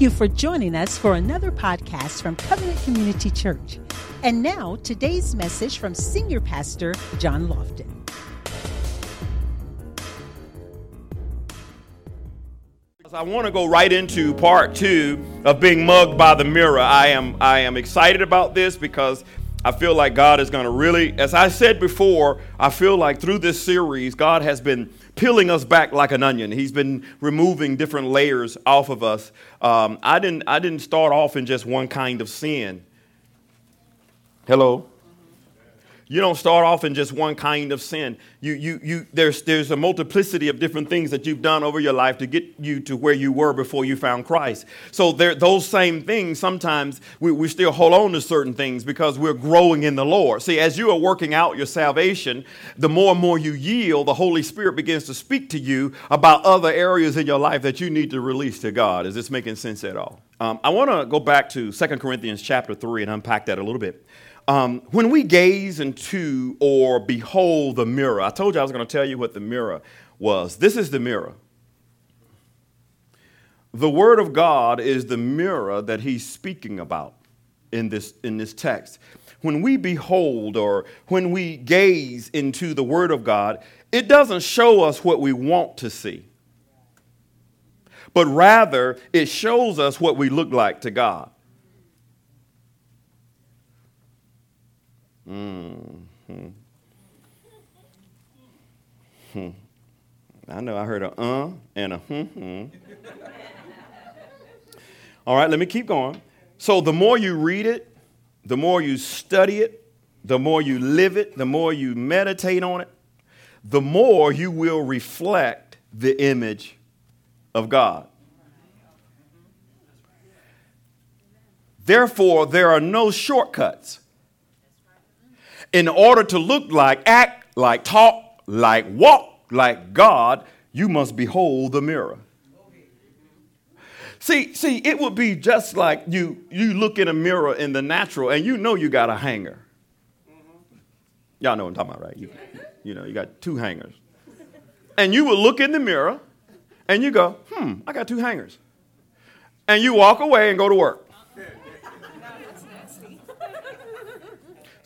Thank you for joining us for another podcast from Covenant Community Church. And now, today's message from Senior Pastor John Lofton. I want to go right into part two of being mugged by the mirror. I am I am excited about this because I feel like God is going to really, as I said before, I feel like through this series, God has been peeling us back like an onion. He's been removing different layers off of us. Um, I didn't I didn't start off in just one kind of sin. Hello. You don't start off in just one kind of sin. You, you, you, there's, there's a multiplicity of different things that you've done over your life to get you to where you were before you found Christ. So there, those same things, sometimes we, we still hold on to certain things because we're growing in the Lord. See, as you are working out your salvation, the more and more you yield, the Holy Spirit begins to speak to you about other areas in your life that you need to release to God. Is this making sense at all? Um, I want to go back to 2 Corinthians chapter 3 and unpack that a little bit. Um, when we gaze into or behold the mirror, I told you I was going to tell you what the mirror was. This is the mirror. The Word of God is the mirror that he's speaking about in this, in this text. When we behold or when we gaze into the Word of God, it doesn't show us what we want to see, but rather it shows us what we look like to God. Mm-hmm. Hmm. I know I heard a uh and a hmm. hmm. All right, let me keep going. So the more you read it, the more you study it, the more you live it, the more you meditate on it, the more you will reflect the image of God. Therefore, there are no shortcuts in order to look like, act like, talk like, walk like God, you must behold the mirror. See, see, it would be just like you you look in a mirror in the natural and you know you got a hanger. Y'all know what I'm talking about, right? You, you know, you got two hangers. And you would look in the mirror and you go, hmm, I got two hangers. And you walk away and go to work.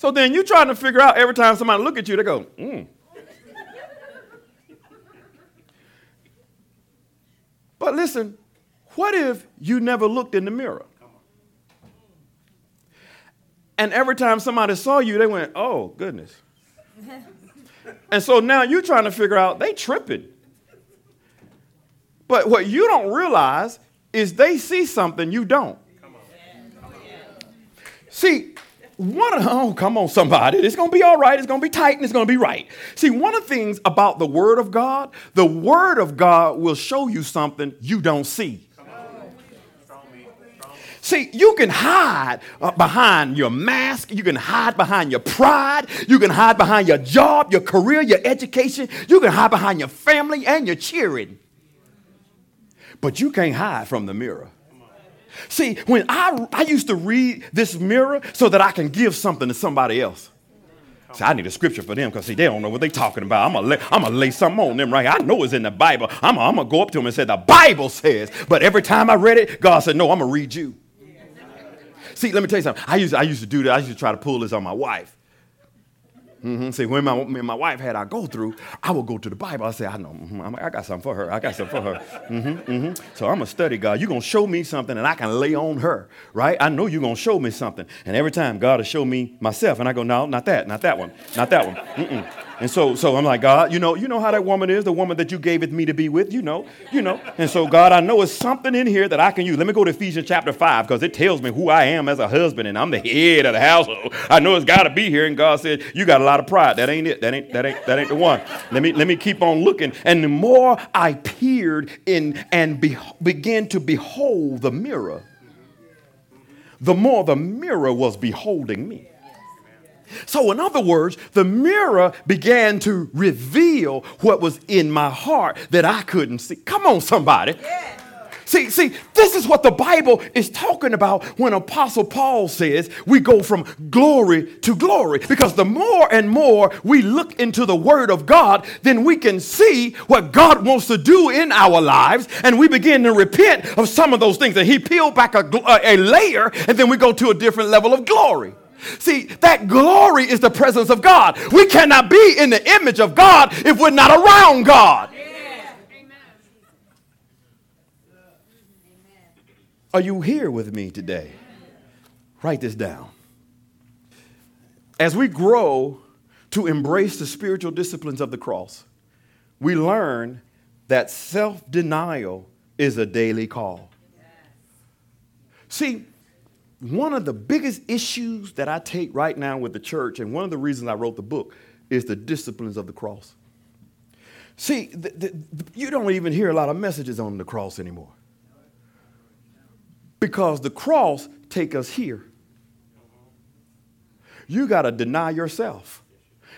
So then you're trying to figure out every time somebody look at you, they go, mm. but listen, what if you never looked in the mirror? And every time somebody saw you, they went, oh, goodness. and so now you're trying to figure out, they tripping. But what you don't realize is they see something you don't. See, one of, oh, come on, somebody. It's going to be all right. It's going to be tight and it's going to be right. See, one of the things about the Word of God, the Word of God will show you something you don't see. See, you can hide uh, behind your mask. You can hide behind your pride. You can hide behind your job, your career, your education. You can hide behind your family and your cheering. But you can't hide from the mirror. See, when I, I used to read this mirror so that I can give something to somebody else. See, I need a scripture for them because see, they don't know what they're talking about. I'm gonna lay, gonna lay something on them right here. I know it's in the Bible. I'm, I'm gonna go up to them and say, the Bible says. But every time I read it, God said, no, I'm gonna read you. See, let me tell you something. I used, I used to do that. I used to try to pull this on my wife. Mm-hmm. See, when my, when my wife had I go through, I would go to the Bible. I say, I know, mm-hmm, I got something for her. I got something for her. Mm-hmm, mm-hmm. so I'm going to study God. You're going to show me something and I can lay on her, right? I know you're going to show me something. And every time God will show me myself, and I go, no, not that, not that one, not that one. Mm-mm. And so, so I'm like, God, you know, you know how that woman is, the woman that you gave it me to be with, you know, you know. And so, God, I know it's something in here that I can use. Let me go to Ephesians chapter 5 because it tells me who I am as a husband and I'm the head of the household. I know it's got to be here. And God said, you got a lot of pride. That ain't it. That ain't, that ain't, that ain't the one. Let me, let me keep on looking. And the more I peered in and be, began to behold the mirror, the more the mirror was beholding me. So, in other words, the mirror began to reveal what was in my heart that I couldn't see. Come on, somebody. See, see, this is what the Bible is talking about when Apostle Paul says we go from glory to glory. Because the more and more we look into the Word of God, then we can see what God wants to do in our lives, and we begin to repent of some of those things. And He peeled back a, a layer, and then we go to a different level of glory. See, that glory is the presence of God. We cannot be in the image of God if we're not around God. Are you here with me today? Write this down. As we grow to embrace the spiritual disciplines of the cross, we learn that self denial is a daily call. See, one of the biggest issues that I take right now with the church, and one of the reasons I wrote the book, is the disciplines of the cross. See, the, the, you don't even hear a lot of messages on the cross anymore because the cross take us here. You got to deny yourself.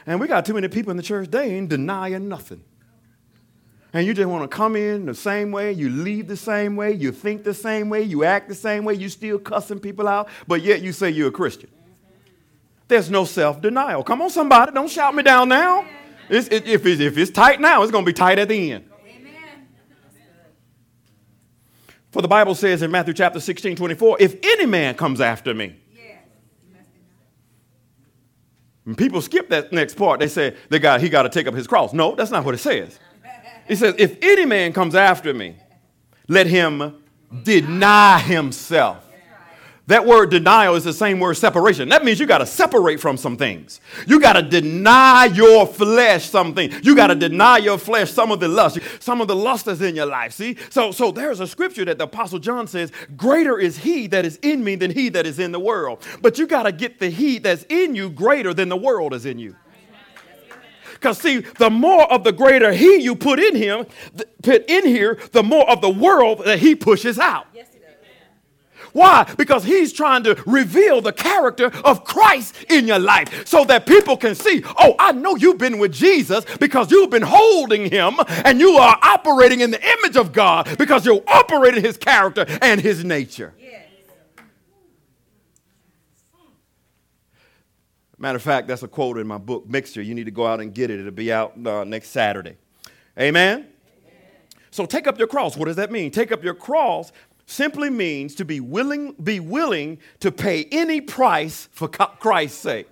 And we got too many people in the church, they ain't denying nothing. And you just want to come in the same way, you leave the same way, you think the same way, you act the same way, you still cussing people out, but yet you say you're a Christian. There's no self denial. Come on, somebody, don't shout me down now. It's, it, if, it's, if it's tight now, it's going to be tight at the end. For the Bible says in Matthew chapter 16, 24, if any man comes after me. And people skip that next part. They say they got, he got to take up his cross. No, that's not what it says. It says, if any man comes after me, let him deny himself that word denial is the same word separation. That means you got to separate from some things. You got to deny your flesh something. You got to deny your flesh some of the lust, some of the lust that's in your life. See? So, so there's a scripture that the Apostle John says, Greater is he that is in me than he that is in the world. But you got to get the he that's in you greater than the world is in you. Because see, the more of the greater he you put in him, put in here, the more of the world that he pushes out. Yes, why? Because he's trying to reveal the character of Christ in your life so that people can see, oh, I know you've been with Jesus because you've been holding him and you are operating in the image of God because you're operating his character and his nature. Yes. Matter of fact, that's a quote in my book, Mixture. You need to go out and get it. It'll be out uh, next Saturday. Amen? Amen? So take up your cross. What does that mean? Take up your cross simply means to be willing, be willing to pay any price for Christ's sake.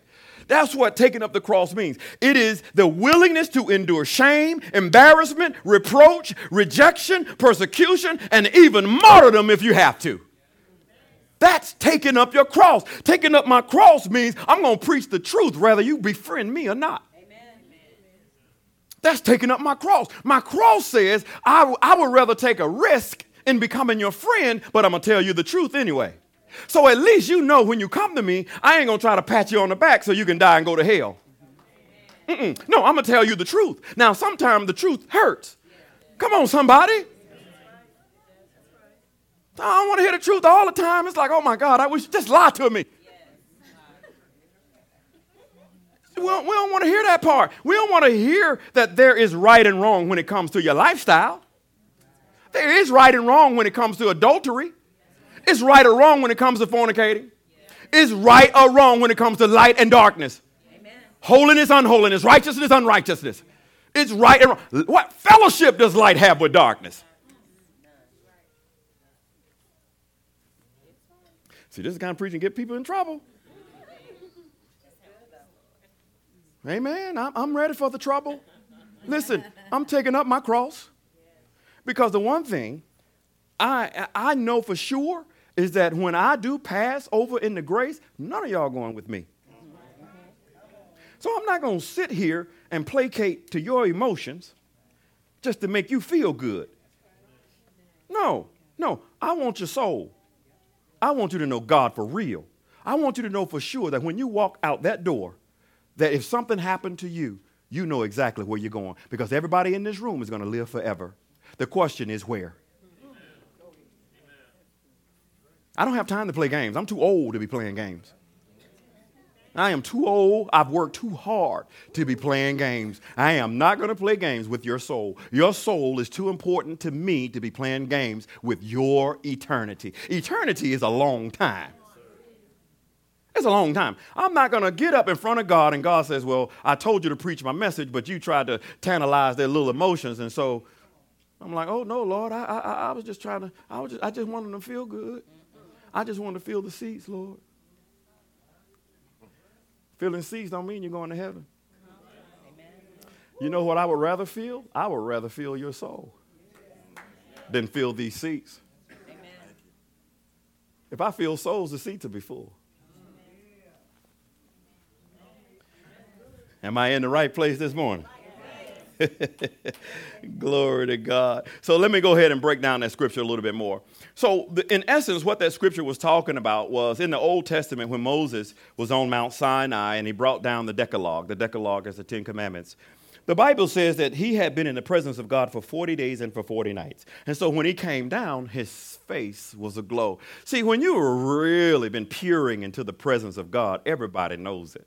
That's what taking up the cross means. It is the willingness to endure shame, embarrassment, reproach, rejection, persecution, and even martyrdom if you have to. That's taking up your cross. Taking up my cross means I'm going to preach the truth whether you befriend me or not. That's taking up my cross. My cross says I, I would rather take a risk in becoming your friend, but I'm going to tell you the truth anyway. So at least you know when you come to me, I ain't going to try to pat you on the back so you can die and go to hell. Mm-mm. No, I'm going to tell you the truth. Now, sometimes the truth hurts. Come on, somebody. I don't want to hear the truth all the time. It's like, oh my God, I wish just lie to me. We don't, we don't want to hear that part. We don't want to hear that there is right and wrong when it comes to your lifestyle. There is right and wrong when it comes to adultery. It's right or wrong when it comes to fornicating. It's right or wrong when it comes to light and darkness. Amen. Holiness, unholiness, righteousness, unrighteousness. It's right and wrong. What fellowship does light have with darkness? See, this is kind of preaching get people in trouble. Amen. I'm, ready for the trouble. Listen, I'm taking up my cross. Because the one thing I, I know for sure is that when I do pass over into grace, none of y'all going with me. So I'm not going to sit here and placate to your emotions just to make you feel good. No, no, I want your soul. I want you to know God for real. I want you to know for sure that when you walk out that door, that if something happened to you, you know exactly where you're going because everybody in this room is going to live forever. The question is where? I don't have time to play games. I'm too old to be playing games. I am too old. I've worked too hard to be playing games. I am not going to play games with your soul. Your soul is too important to me to be playing games with your eternity. Eternity is a long time. It's a long time. I'm not going to get up in front of God and God says, Well, I told you to preach my message, but you tried to tantalize their little emotions. And so I'm like, Oh, no, Lord, I, I, I was just trying to, I, was just, I just wanted to feel good. I just wanted to feel the seats, Lord. Feeling seats don't mean you're going to heaven. You know what I would rather feel? I would rather feel your soul than feel these seats. If I feel souls, the seats will be full. Am I in the right place this morning? Glory to God. So let me go ahead and break down that scripture a little bit more. So, the, in essence, what that scripture was talking about was in the Old Testament when Moses was on Mount Sinai and he brought down the Decalogue. The Decalogue is the Ten Commandments. The Bible says that he had been in the presence of God for 40 days and for 40 nights. And so when he came down, his face was aglow. See, when you've really been peering into the presence of God, everybody knows it.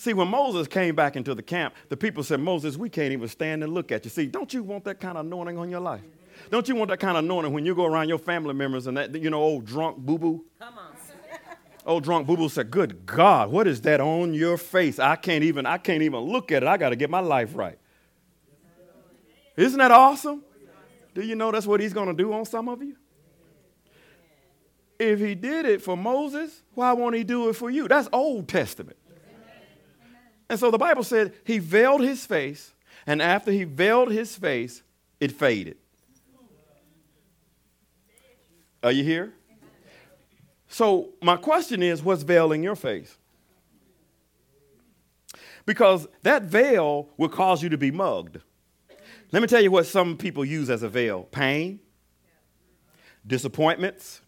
See, when Moses came back into the camp, the people said, Moses, we can't even stand and look at you. See, don't you want that kind of anointing on your life? Don't you want that kind of anointing when you go around your family members and that, you know, old drunk boo boo? Come on. old drunk boo boo said, Good God, what is that on your face? I can't even, I can't even look at it. I got to get my life right. Isn't that awesome? Do you know that's what he's going to do on some of you? If he did it for Moses, why won't he do it for you? That's Old Testament. And so the Bible said he veiled his face, and after he veiled his face, it faded. Are you here? So, my question is what's veiling your face? Because that veil will cause you to be mugged. Let me tell you what some people use as a veil pain, disappointments,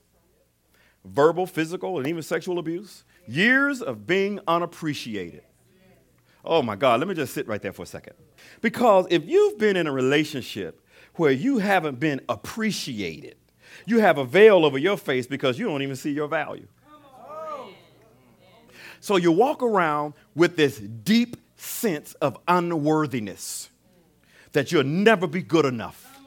verbal, physical, and even sexual abuse, years of being unappreciated. Oh my God, let me just sit right there for a second. Because if you've been in a relationship where you haven't been appreciated, you have a veil over your face because you don't even see your value. So you walk around with this deep sense of unworthiness that you'll never be good enough.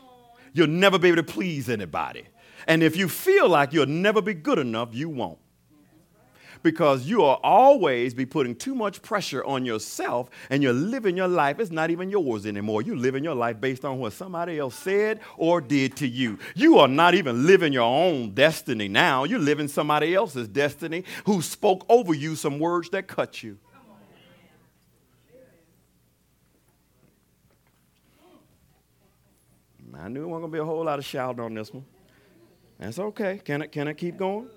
You'll never be able to please anybody. And if you feel like you'll never be good enough, you won't because you will always be putting too much pressure on yourself and you're living your life. It's not even yours anymore. You're living your life based on what somebody else said or did to you. You are not even living your own destiny now. You're living somebody else's destiny who spoke over you some words that cut you. I knew it wasn't going to be a whole lot of shouting on this one. That's okay. Can I, can I keep going?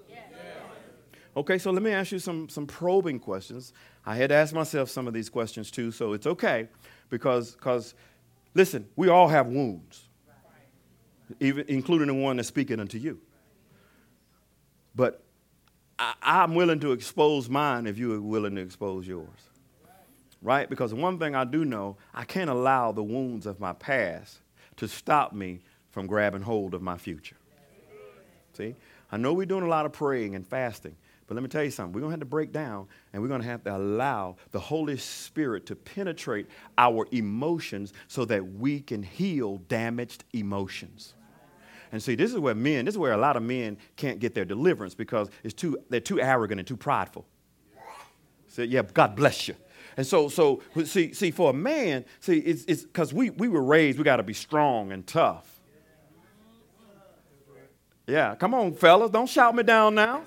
Okay, so let me ask you some, some probing questions. I had to ask myself some of these questions too, so it's okay because, because listen, we all have wounds, even, including the one that's speaking unto you. But I, I'm willing to expose mine if you are willing to expose yours. Right? Because one thing I do know, I can't allow the wounds of my past to stop me from grabbing hold of my future. See? I know we're doing a lot of praying and fasting, but let me tell you something. We're going to have to break down and we're going to have to allow the Holy Spirit to penetrate our emotions so that we can heal damaged emotions. And see, this is where men, this is where a lot of men can't get their deliverance because it's too, they're too arrogant and too prideful. So, yeah, God bless you. And so, so see, see, for a man, see, it's because we, we were raised, we got to be strong and tough. Yeah, come on, fellas, don't shout me down now.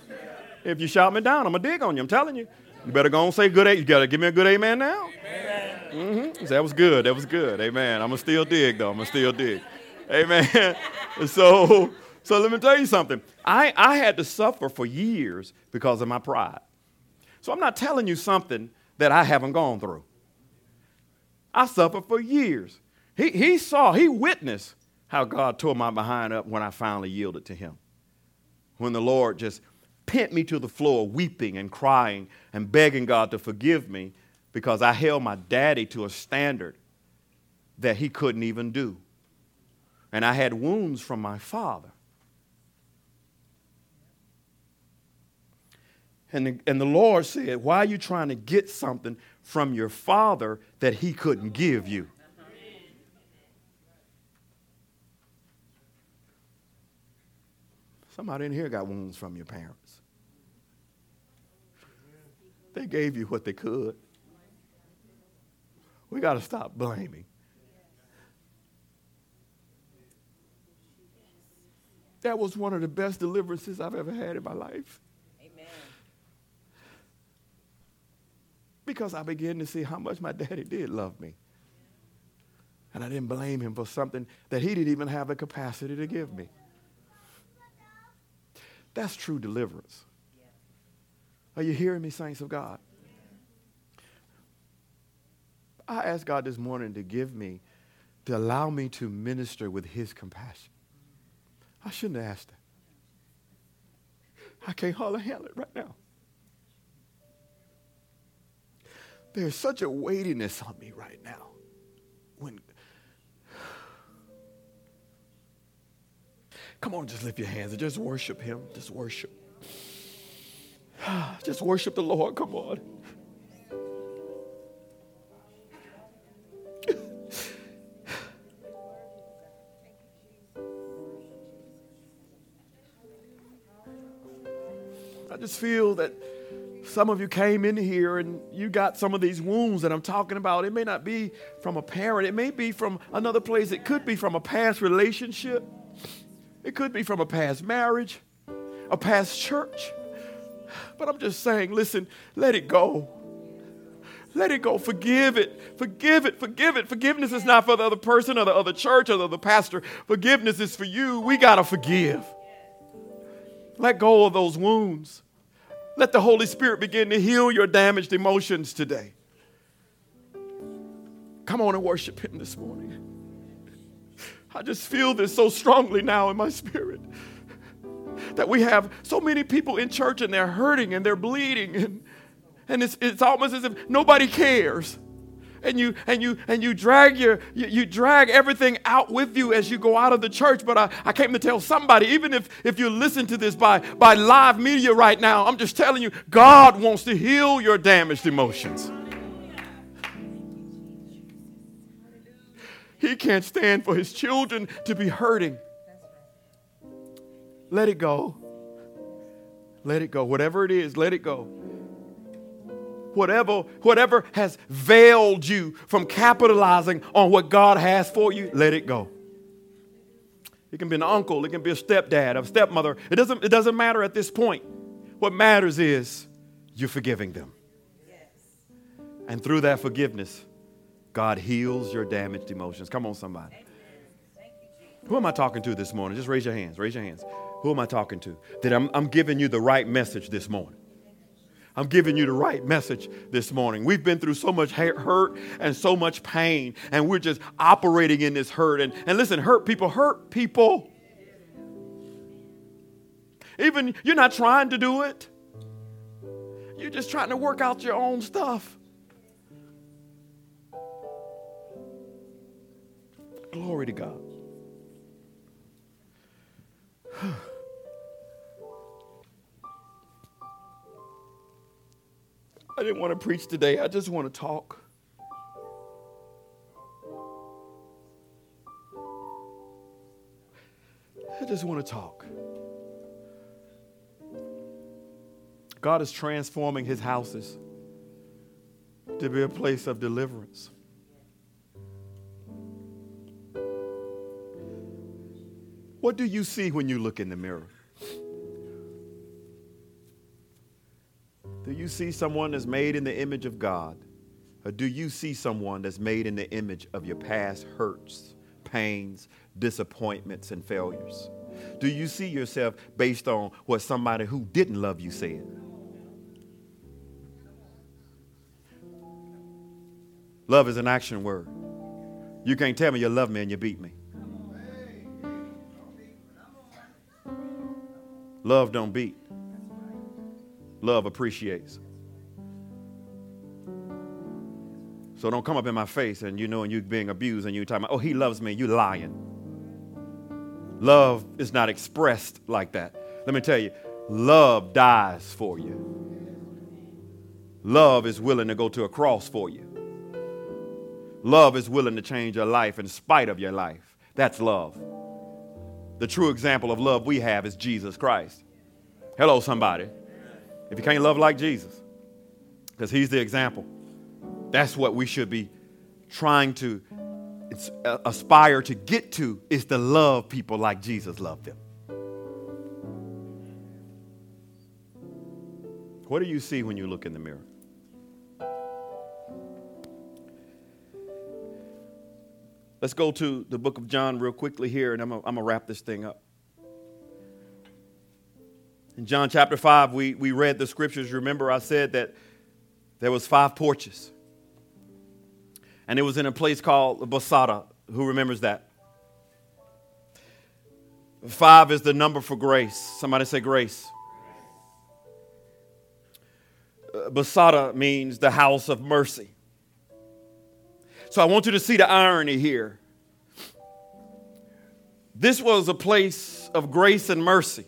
If you shout me down, I'm going to dig on you. I'm telling you. You better go and say good. You got to give me a good amen now. Amen. Mm-hmm. That was good. That was good. Amen. I'm going to still dig, though. I'm going to still dig. Amen. so, so let me tell you something. I, I had to suffer for years because of my pride. So I'm not telling you something that I haven't gone through. I suffered for years. He, he saw, he witnessed how God tore my behind up when I finally yielded to him. When the Lord just pent me to the floor, weeping and crying and begging God to forgive me because I held my daddy to a standard that he couldn't even do. And I had wounds from my father. And the, and the Lord said, Why are you trying to get something from your father that he couldn't give you? Somebody in here got wounds from your parents. They gave you what they could. We got to stop blaming. That was one of the best deliverances I've ever had in my life. Amen. Because I began to see how much my daddy did love me. And I didn't blame him for something that he didn't even have the capacity to give me. That's true deliverance. Are you hearing me, saints of God? I asked God this morning to give me, to allow me to minister with his compassion. I shouldn't have asked that. I can't hardly handle it right now. There's such a weightiness on me right now. When Come on, just lift your hands and just worship him. Just worship. Just worship the Lord. Come on. I just feel that some of you came in here and you got some of these wounds that I'm talking about. It may not be from a parent, it may be from another place, it could be from a past relationship, it could be from a past marriage, a past church. But I'm just saying, listen, let it go. Let it go. Forgive it. Forgive it. Forgive it. Forgiveness is not for the other person or the other church or the other pastor. Forgiveness is for you. We got to forgive. Let go of those wounds. Let the Holy Spirit begin to heal your damaged emotions today. Come on and worship Him this morning. I just feel this so strongly now in my spirit that we have so many people in church and they're hurting and they're bleeding and, and it's, it's almost as if nobody cares. And you and you and you drag your you, you, drag everything out with you as you go out of the church. But I, I came to tell somebody even if if you listen to this by by live media right now i'm just telling you god wants to heal your damaged emotions. He can't stand for his children to be hurting let it go let it go whatever it is let it go whatever, whatever has veiled you from capitalizing on what God has for you, let it go. It can be an uncle, it can be a stepdad, a stepmother. It doesn't, it doesn't matter at this point. What matters is you're forgiving them. And through that forgiveness, God heals your damaged emotions. Come on, somebody. Who am I talking to this morning? Just raise your hands. Raise your hands. Who am I talking to? That I'm, I'm giving you the right message this morning. I'm giving you the right message this morning. We've been through so much hurt and so much pain, and we're just operating in this hurt. And, and listen, hurt people hurt people. Even you're not trying to do it, you're just trying to work out your own stuff. Glory to God. I didn't want to preach today. I just want to talk. I just want to talk. God is transforming his houses to be a place of deliverance. What do you see when you look in the mirror? Do you see someone that's made in the image of God? Or do you see someone that's made in the image of your past hurts, pains, disappointments, and failures? Do you see yourself based on what somebody who didn't love you said? Love is an action word. You can't tell me you love me and you beat me. Love don't beat love appreciates. So don't come up in my face and you know and you being abused and you talking about, oh, he loves me, you lying. Love is not expressed like that. Let me tell you, love dies for you. Love is willing to go to a cross for you. Love is willing to change your life in spite of your life. That's love. The true example of love we have is Jesus Christ. Hello, somebody. If you can't love like Jesus, because he's the example, that's what we should be trying to uh, aspire to get to is to love people like Jesus loved them. What do you see when you look in the mirror? Let's go to the book of John real quickly here, and I'm going to wrap this thing up. In John chapter 5, we, we read the scriptures. Remember, I said that there was five porches. And it was in a place called Bethsaida. Who remembers that? Five is the number for grace. Somebody say grace. Uh, Bethsaida means the house of mercy. So I want you to see the irony here. This was a place of grace and mercy.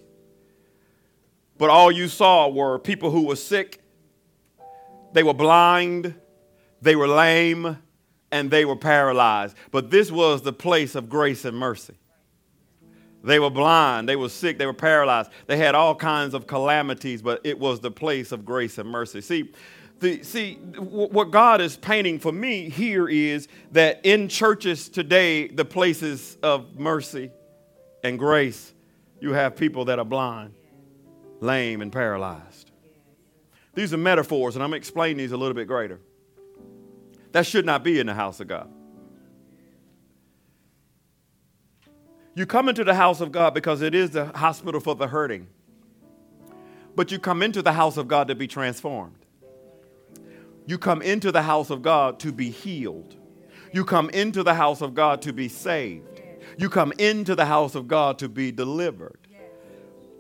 But all you saw were people who were sick, they were blind, they were lame, and they were paralyzed. But this was the place of grace and mercy. They were blind, they were sick, they were paralyzed. They had all kinds of calamities, but it was the place of grace and mercy. See, the, see, what God is painting for me here is that in churches today, the places of mercy and grace, you have people that are blind, lame, and paralyzed. These are metaphors, and I'm explaining these a little bit greater. That should not be in the house of God. You come into the house of God because it is the hospital for the hurting. But you come into the house of God to be transformed. You come into the house of God to be healed. You come into the house of God to be saved. You come into the house of God to be delivered.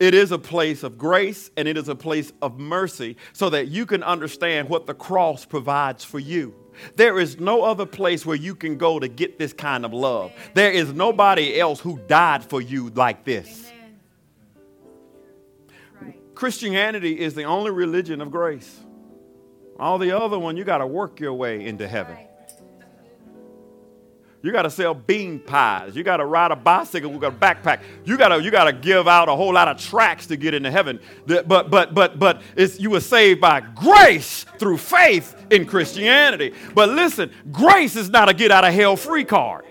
It is a place of grace and it is a place of mercy so that you can understand what the cross provides for you. There is no other place where you can go to get this kind of love. There is nobody else who died for you like this. Christianity is the only religion of grace. All the other one, you got to work your way into heaven. You got to sell bean pies. You got to ride a bicycle with a backpack. You got to you got to give out a whole lot of tracts to get into heaven. But but but but it's, you were saved by grace through faith in Christianity. But listen, grace is not a get out of hell free card.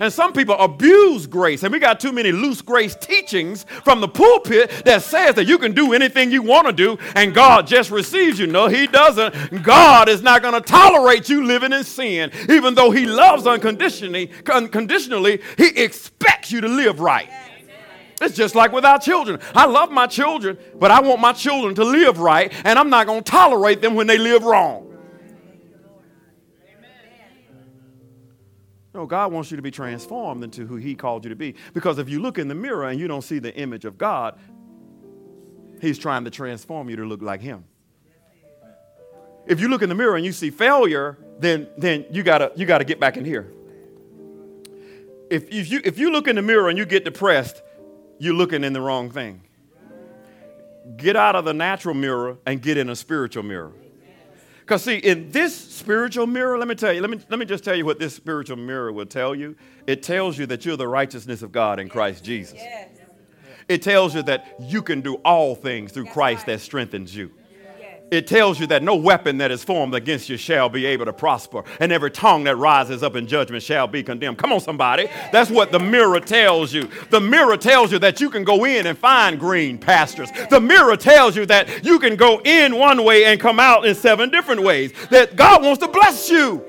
And some people abuse grace. And we got too many loose grace teachings from the pulpit that says that you can do anything you want to do and God just receives you. No, He doesn't. God is not going to tolerate you living in sin. Even though He loves unconditionally, unconditionally, He expects you to live right. It's just like with our children. I love my children, but I want my children to live right, and I'm not going to tolerate them when they live wrong. No, God wants you to be transformed into who He called you to be. Because if you look in the mirror and you don't see the image of God, He's trying to transform you to look like Him. If you look in the mirror and you see failure, then, then you gotta you gotta get back in here. If, if you if you look in the mirror and you get depressed, you're looking in the wrong thing. Get out of the natural mirror and get in a spiritual mirror. Because, see, in this spiritual mirror, let me tell you, let me, let me just tell you what this spiritual mirror will tell you. It tells you that you're the righteousness of God in Christ Jesus. It tells you that you can do all things through Christ that strengthens you it tells you that no weapon that is formed against you shall be able to prosper, and every tongue that rises up in judgment shall be condemned. Come on, somebody. That's what the mirror tells you. The mirror tells you that you can go in and find green pastures. The mirror tells you that you can go in one way and come out in seven different ways. That God wants to bless you.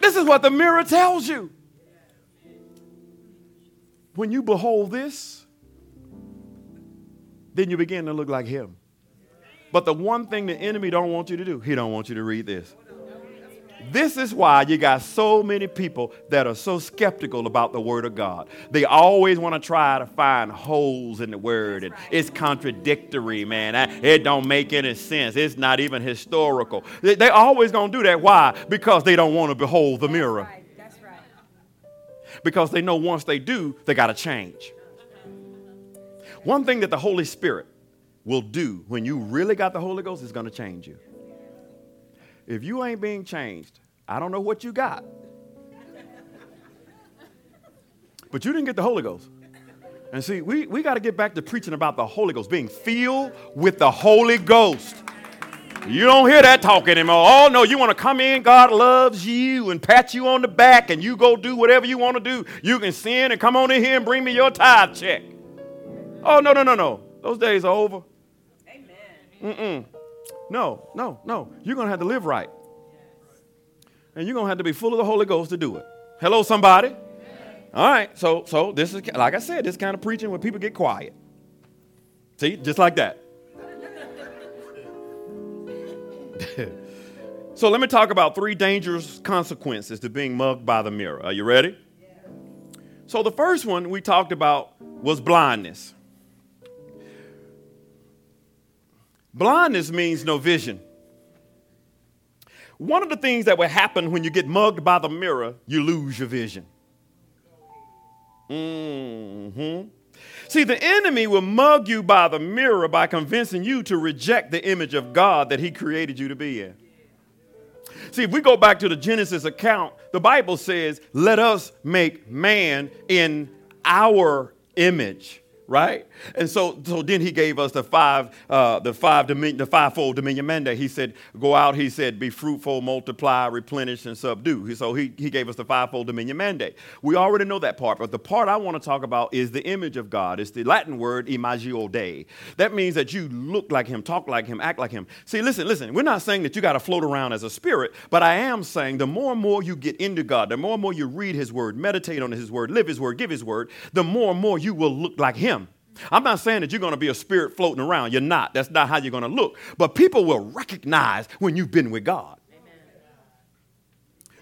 This is what the mirror tells you. When you behold this, then you begin to look like him. But the one thing the enemy don't want you to do, he don't want you to read this. This is why you got so many people that are so skeptical about the Word of God. They always want to try to find holes in the Word, and it's contradictory, man. It don't make any sense. It's not even historical. They always gonna do that. Why? Because they don't want to behold the mirror. Because they know once they do, they got to change. One thing that the Holy Spirit will do when you really got the Holy Ghost is going to change you. If you ain't being changed, I don't know what you got. But you didn't get the Holy Ghost. And see, we, we got to get back to preaching about the Holy Ghost, being filled with the Holy Ghost. You don't hear that talk anymore. Oh, no, you want to come in, God loves you and pat you on the back, and you go do whatever you want to do. You can sin and come on in here and bring me your tithe check. Oh, no, no, no, no. Those days are over. Amen. Mm-mm. No, no, no. You're going to have to live right. And you're going to have to be full of the Holy Ghost to do it. Hello, somebody? All right, so so this is like I said, this kind of preaching when people get quiet. See, just like that. so let me talk about three dangerous consequences to being mugged by the mirror. Are you ready? Yeah. So the first one we talked about was blindness. Blindness means no vision. One of the things that will happen when you get mugged by the mirror, you lose your vision. Mm-hmm. See, the enemy will mug you by the mirror by convincing you to reject the image of God that he created you to be in. See, if we go back to the Genesis account, the Bible says, let us make man in our image right? And so, so then he gave us the five, uh, the five dominion, the fivefold dominion mandate. He said, "Go out." He said, "Be fruitful, multiply, replenish, and subdue." So he, he gave us the fivefold dominion mandate. We already know that part, but the part I want to talk about is the image of God. It's the Latin word imago Dei. That means that you look like Him, talk like Him, act like Him. See, listen, listen. We're not saying that you got to float around as a spirit, but I am saying the more and more you get into God, the more and more you read His Word, meditate on His Word, live His Word, give His Word, the more and more you will look like Him. I'm not saying that you're going to be a spirit floating around. You're not. That's not how you're going to look. But people will recognize when you've been with God.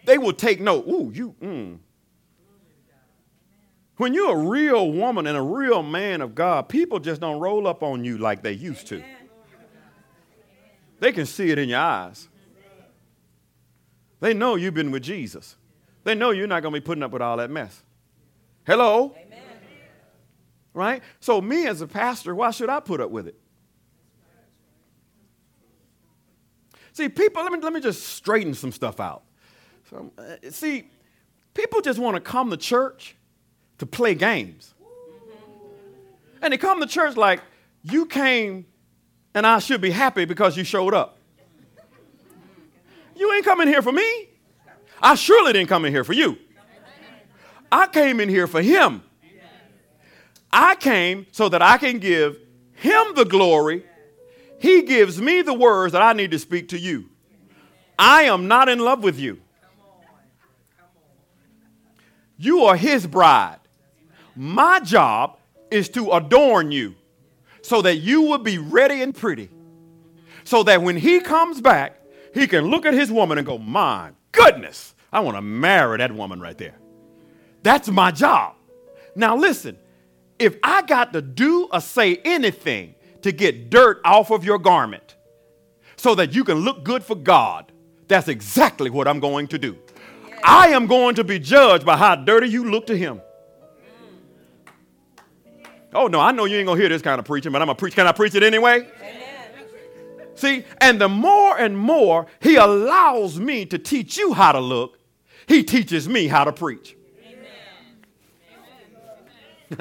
They will take note. Ooh, you, mm. When you're a real woman and a real man of God, people just don't roll up on you like they used to. They can see it in your eyes. They know you've been with Jesus. They know you're not going to be putting up with all that mess. Hello? Right? So, me as a pastor, why should I put up with it? See, people, let me, let me just straighten some stuff out. So, uh, see, people just want to come to church to play games. And they come to church like, you came and I should be happy because you showed up. You ain't coming here for me. I surely didn't come in here for you. I came in here for him. I came so that I can give him the glory. He gives me the words that I need to speak to you. I am not in love with you. You are his bride. My job is to adorn you so that you will be ready and pretty. So that when he comes back, he can look at his woman and go, My goodness, I want to marry that woman right there. That's my job. Now, listen, if I got to do or say anything to get dirt off of your garment so that you can look good for God, that's exactly what I'm going to do. I am going to be judged by how dirty you look to Him. Oh, no, I know you ain't going to hear this kind of preaching, but I'm going to preach. Can I preach it anyway? See, and the more and more He allows me to teach you how to look, He teaches me how to preach.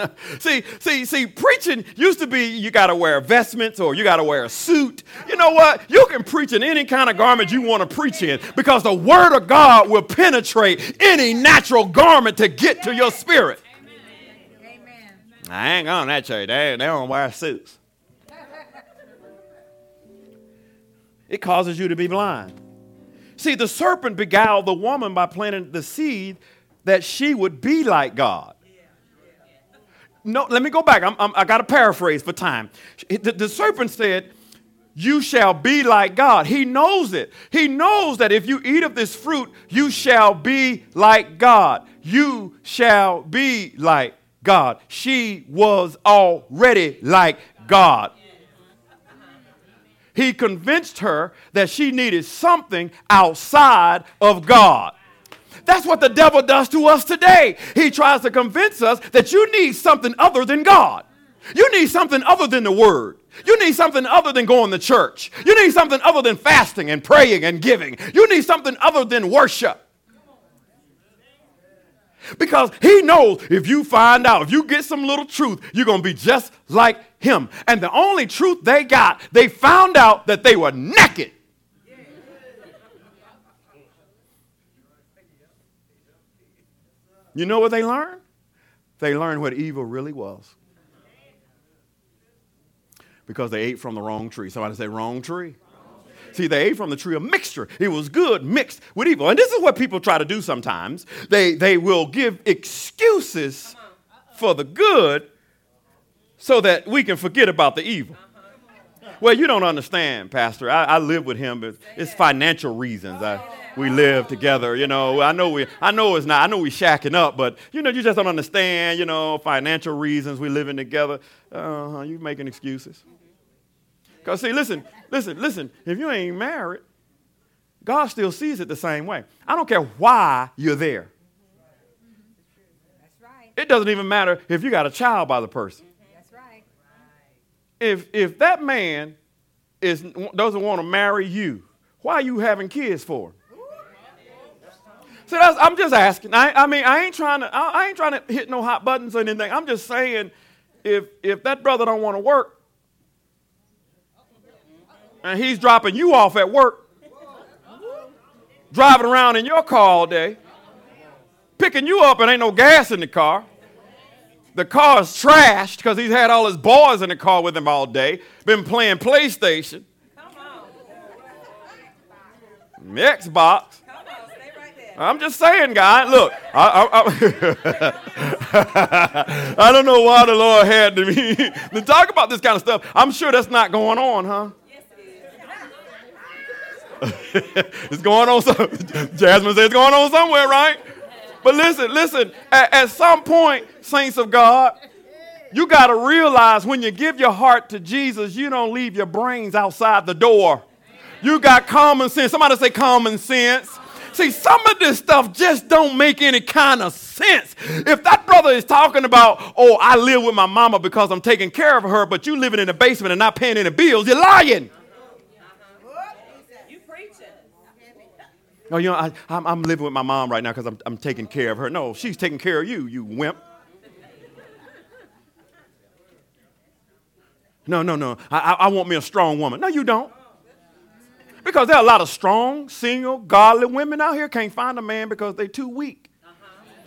see, see, see, preaching used to be you got to wear vestments or you got to wear a suit. You know what? You can preach in any kind of garment you want to preach in because the Word of God will penetrate any natural garment to get to your spirit. Amen. I ain't on that church. They, they don't wear suits. It causes you to be blind. See, the serpent beguiled the woman by planting the seed that she would be like God no, let me go back. I'm, I'm, i got to paraphrase for time. The, the serpent said, You shall be like God. He knows it. He knows that if you eat of this fruit, you shall be like God. You shall be like God. She was already like God. He convinced her that she needed something outside of God. That's what the devil does to us today. He tries to convince us that you need something other than God. You need something other than the Word. You need something other than going to church. You need something other than fasting and praying and giving. You need something other than worship. Because he knows if you find out, if you get some little truth, you're going to be just like him. And the only truth they got, they found out that they were naked. You know what they learned? They learned what evil really was. Because they ate from the wrong tree. Somebody say, wrong tree. See, they ate from the tree of mixture. It was good mixed with evil. And this is what people try to do sometimes. They, they will give excuses for the good so that we can forget about the evil. Well, you don't understand, Pastor. I, I live with him, but it's financial reasons. I, we live together. You know, I know we, I know it's not. I know we shacking up, but you know, you just don't understand. You know, financial reasons. We living together. Uh, you making excuses. Cause see, listen, listen, listen. If you ain't married, God still sees it the same way. I don't care why you're there. It doesn't even matter if you got a child by the person. If if that man is doesn't want to marry you, why are you having kids for? So I'm just asking. I, I mean, I ain't trying to. I, I ain't trying to hit no hot buttons or anything. I'm just saying, if if that brother don't want to work, and he's dropping you off at work, driving around in your car all day, picking you up and ain't no gas in the car. The car is trashed because he's had all his boys in the car with him all day, been playing PlayStation, Xbox. Come on, stay right there. I'm just saying, guy. Look, I, I, I, I don't know why the Lord had to me to talk about this kind of stuff. I'm sure that's not going on, huh? Yes, it is. it's going on. Some, Jasmine says it's going on somewhere, right? But listen, listen. At, at some point, saints of God, you got to realize when you give your heart to Jesus, you don't leave your brains outside the door. You got common sense. Somebody say common sense. See, some of this stuff just don't make any kind of sense. If that brother is talking about, oh, I live with my mama because I'm taking care of her, but you living in the basement and not paying any bills, you're lying. You preaching. Oh, you know, I, I'm, I'm living with my mom right now because I'm, I'm taking care of her. No, she's taking care of you, you wimp. No, no, no. I, I, want me a strong woman. No, you don't. Because there are a lot of strong, single, godly women out here can't find a man because they're too weak.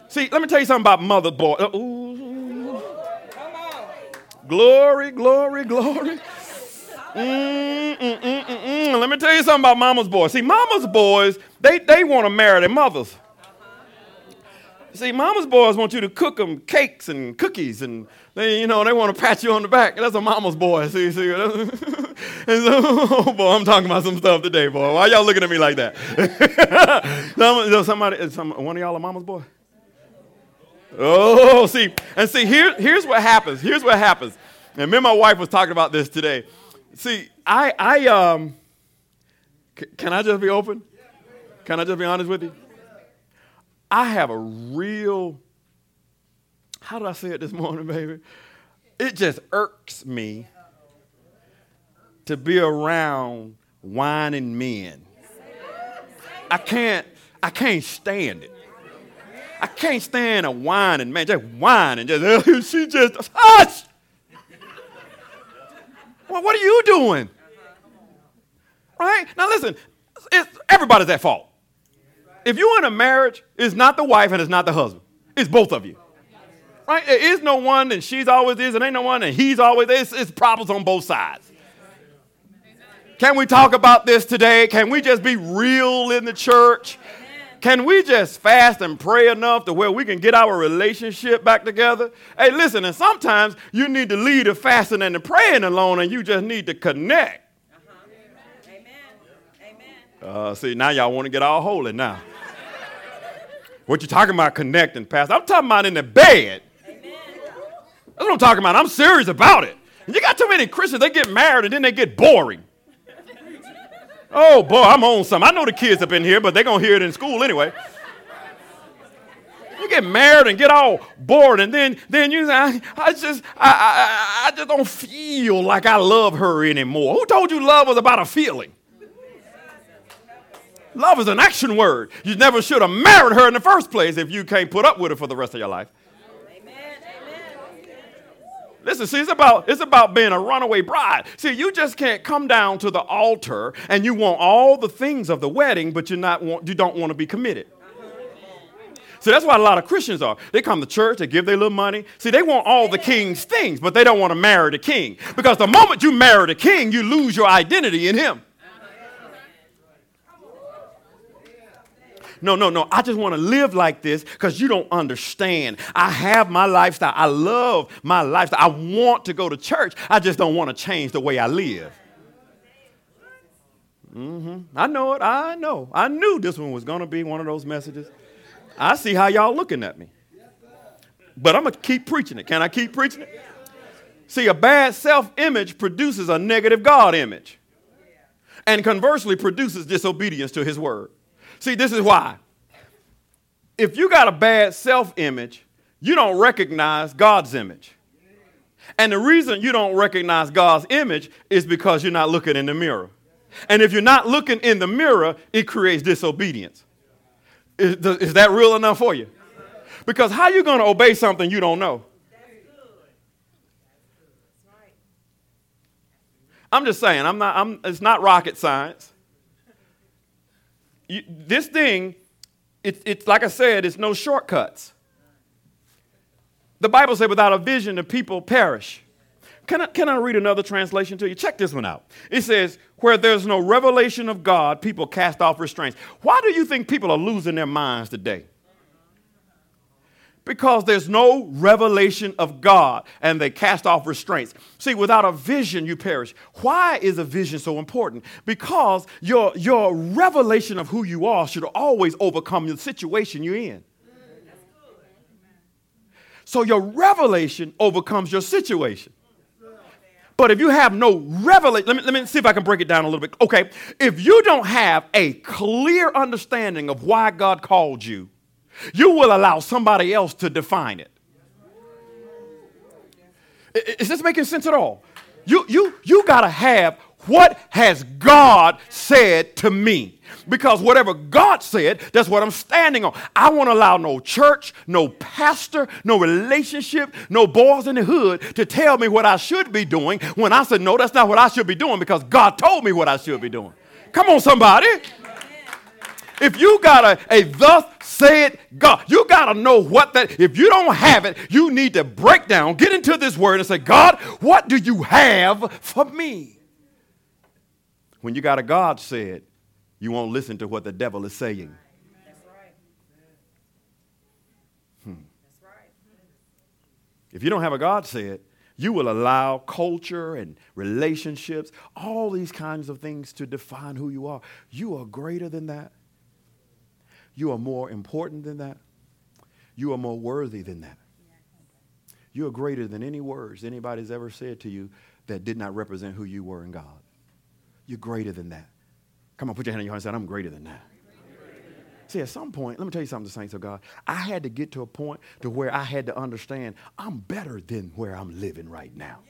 See, let me tell you something about mother boy. Uh, ooh. Glory, glory, glory. Mm, mm, mm. Let me tell you something about mama's boys. See, mama's boys, they, they want to marry their mothers. See, mama's boys want you to cook them cakes and cookies, and they, you know, they want to pat you on the back. That's a mama's boy. See, see. and so, oh boy, I'm talking about some stuff today, boy. Why y'all looking at me like that? Some- Somebody, some, one of y'all a mama's boy? Oh, see, and see, here, here's what happens. Here's what happens. And me and my wife was talking about this today. See, I, I, um, c- can I just be open? Can I just be honest with you? I have a real, how did I say it this morning, baby? It just irks me to be around whining men. I can't, I can't stand it. I can't stand a whining man, just whining, just she just hush. Well, what are you doing? Right? Now listen, everybody's at fault. If you're in a marriage, it's not the wife and it's not the husband. It's both of you. Right? There is no one and she's always is, and ain't no one and he's always is. It's problems on both sides. Can we talk about this today? Can we just be real in the church? Can we just fast and pray enough to where we can get our relationship back together? Hey, listen, and sometimes you need to lead the fasting and the praying alone, and you just need to connect. Amen. Amen. Uh, see, now y'all want to get all holy now. what you talking about connecting, Pastor? I'm talking about in the bed. That's what I'm talking about. I'm serious about it. You got too many Christians, they get married and then they get boring. Oh boy, I'm on some. I know the kids up in here, but they're gonna hear it in school anyway. You get married and get all bored, and then then you say, I, I just I, I, I just don't feel like I love her anymore. Who told you love was about a feeling? Love is an action word. You never should have married her in the first place if you can't put up with her for the rest of your life. Listen, see, it's about it's about being a runaway bride. See, you just can't come down to the altar and you want all the things of the wedding, but you're not want, you don't want to be committed. See, that's why a lot of Christians are. They come to church, they give their little money. See, they want all the king's things, but they don't want to marry the king. Because the moment you marry the king, you lose your identity in him. No, no, no. I just want to live like this because you don't understand. I have my lifestyle. I love my lifestyle. I want to go to church. I just don't want to change the way I live. hmm I know it. I know. I knew this one was going to be one of those messages. I see how y'all looking at me. But I'm going to keep preaching it. Can I keep preaching it? See, a bad self image produces a negative God image, and conversely produces disobedience to his word. See, this is why. If you got a bad self image, you don't recognize God's image. And the reason you don't recognize God's image is because you're not looking in the mirror. And if you're not looking in the mirror, it creates disobedience. Is, is that real enough for you? Because how you going to obey something you don't know? I'm just saying, I'm not, I'm, it's not rocket science you, this thing, it, it's like I said, it's no shortcuts. The Bible says, without a vision, the people perish. Can I, can I read another translation to you? Check this one out. It says, Where there's no revelation of God, people cast off restraints. Why do you think people are losing their minds today? Because there's no revelation of God and they cast off restraints. See, without a vision, you perish. Why is a vision so important? Because your, your revelation of who you are should always overcome the situation you're in. So your revelation overcomes your situation. But if you have no revelation, let me, let me see if I can break it down a little bit. Okay, if you don't have a clear understanding of why God called you, you will allow somebody else to define it. Is this making sense at all? You, you, you got to have what has God said to me? Because whatever God said, that's what I'm standing on. I won't allow no church, no pastor, no relationship, no boys in the hood to tell me what I should be doing when I said, no, that's not what I should be doing because God told me what I should be doing. Come on, somebody. If you got a, a thus said God, you got to know what that, if you don't have it, you need to break down, get into this word and say, God, what do you have for me? When you got a God said, you won't listen to what the devil is saying. Hmm. If you don't have a God said, you will allow culture and relationships, all these kinds of things to define who you are. You are greater than that. You are more important than that. You are more worthy than that. You are greater than any words anybody's ever said to you that did not represent who you were in God. You're greater than that. Come on, put your hand on your heart and say, I'm greater than that. See, at some point, let me tell you something, saints of God. I had to get to a point to where I had to understand I'm better than where I'm living right now.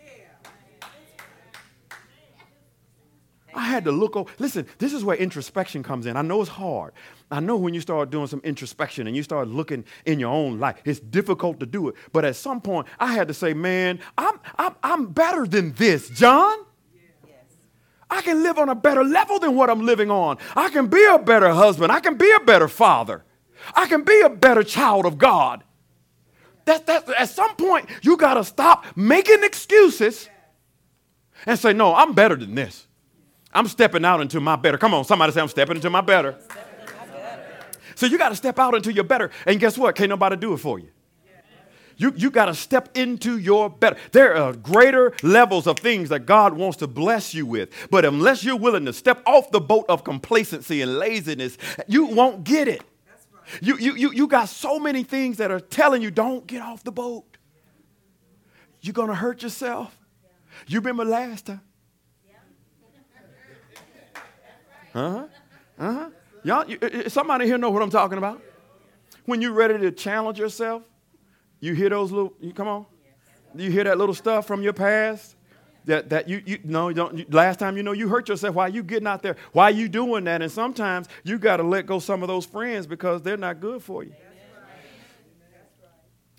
I had to look over. Listen, this is where introspection comes in. I know it's hard. I know when you start doing some introspection and you start looking in your own life, it's difficult to do it. But at some point, I had to say, man, I'm, I'm, I'm better than this, John. I can live on a better level than what I'm living on. I can be a better husband. I can be a better father. I can be a better child of God. That, that, at some point, you got to stop making excuses and say, no, I'm better than this. I'm stepping out into my better. Come on, somebody say, I'm stepping into my better. So you got to step out into your better. And guess what? Can't nobody do it for you. You, you got to step into your better. There are greater levels of things that God wants to bless you with. But unless you're willing to step off the boat of complacency and laziness, you won't get it. You, you, you, you got so many things that are telling you don't get off the boat. You're going to hurt yourself. You remember last time? Uh huh. Uh huh. Y'all, you, somebody here know what I'm talking about? when you're ready to challenge yourself, you hear those little, you, come on, you hear that little stuff from your past that, that you, you no, you don't, you, last time you know you hurt yourself. Why you getting out there? Why you doing that? And sometimes you got to let go some of those friends because they're not good for you.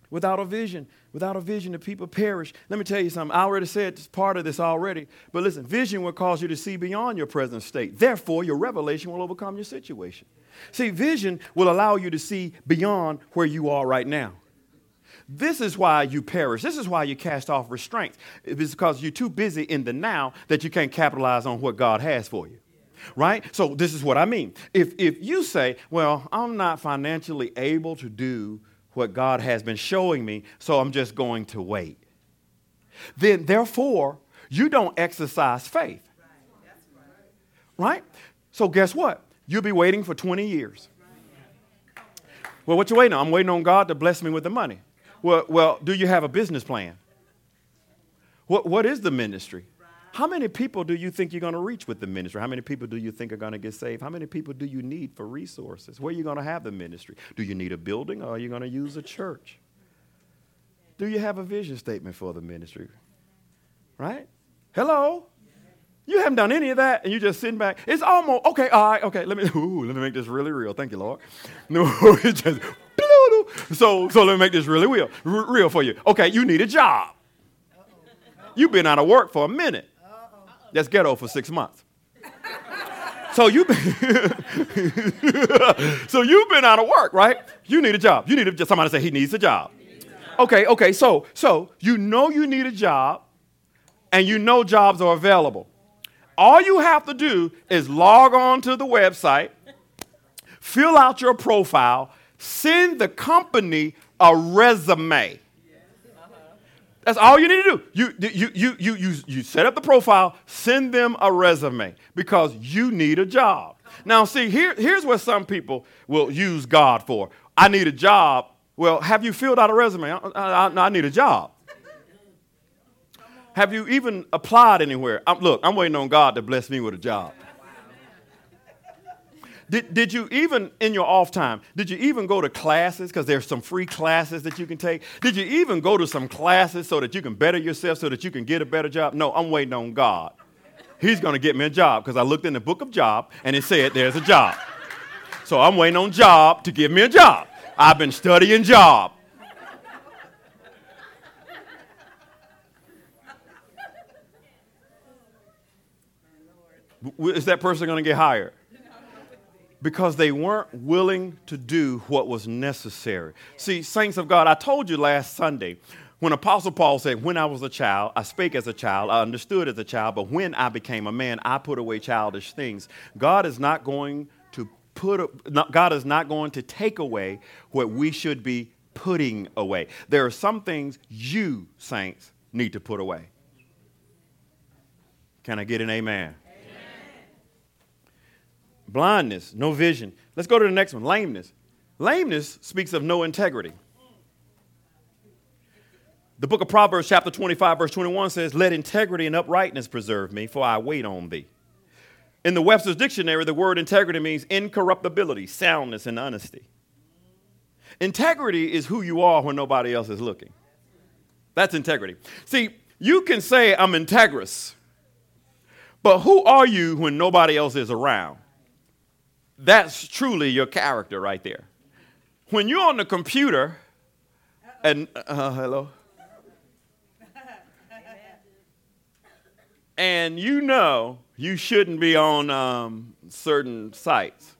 Without a vision, without a vision, the people perish. Let me tell you something. I already said part of this already, but listen, vision will cause you to see beyond your present state. Therefore, your revelation will overcome your situation. See, vision will allow you to see beyond where you are right now. This is why you perish. This is why you cast off restraints. It's because you're too busy in the now that you can't capitalize on what God has for you. Right? So, this is what I mean. If, if you say, Well, I'm not financially able to do what God has been showing me, so I'm just going to wait, then therefore, you don't exercise faith. Right? So, guess what? You'll be waiting for 20 years. Well, what you waiting on? I'm waiting on God to bless me with the money. Well, well, do you have a business plan? What, what is the ministry? How many people do you think you're going to reach with the ministry? How many people do you think are going to get saved? How many people do you need for resources? Where are you going to have the ministry? Do you need a building or are you going to use a church? Do you have a vision statement for the ministry? Right? Hello? You haven't done any of that and you're just sitting back. It's almost, okay, all right, okay, let me, ooh, let me make this really real. Thank you, Lord. No, it's just, so, so let me make this really real, real for you. Okay, you need a job. You've been out of work for a minute. That's ghetto for six months. So you've been, so you've been out of work, right? You need a job. You need a job. Somebody say he needs a job. Okay, okay. So, so you know you need a job, and you know jobs are available. All you have to do is log on to the website, fill out your profile, send the company a resume. That's all you need to do. You, you, you, you, you, you set up the profile, send them a resume because you need a job. Now, see, here, here's what some people will use God for. I need a job. Well, have you filled out a resume? I, I, I need a job. Have you even applied anywhere? I'm, look, I'm waiting on God to bless me with a job. Did, did you even, in your off time, did you even go to classes? Because there's some free classes that you can take. Did you even go to some classes so that you can better yourself, so that you can get a better job? No, I'm waiting on God. He's going to get me a job because I looked in the book of Job and it said there's a job. So I'm waiting on Job to give me a job. I've been studying Job. Is that person going to get hired? Because they weren't willing to do what was necessary. See, saints of God, I told you last Sunday when Apostle Paul said, When I was a child, I spake as a child, I understood as a child, but when I became a man, I put away childish things. God is not going to put, God is not going to take away what we should be putting away. There are some things you, saints, need to put away. Can I get an amen? Blindness, no vision. Let's go to the next one lameness. Lameness speaks of no integrity. The book of Proverbs, chapter 25, verse 21 says, Let integrity and uprightness preserve me, for I wait on thee. In the Webster's dictionary, the word integrity means incorruptibility, soundness, and honesty. Integrity is who you are when nobody else is looking. That's integrity. See, you can say, I'm integrous, but who are you when nobody else is around? That's truly your character right there. When you're on the computer, and uh, hello, and you know you shouldn't be on um, certain sites,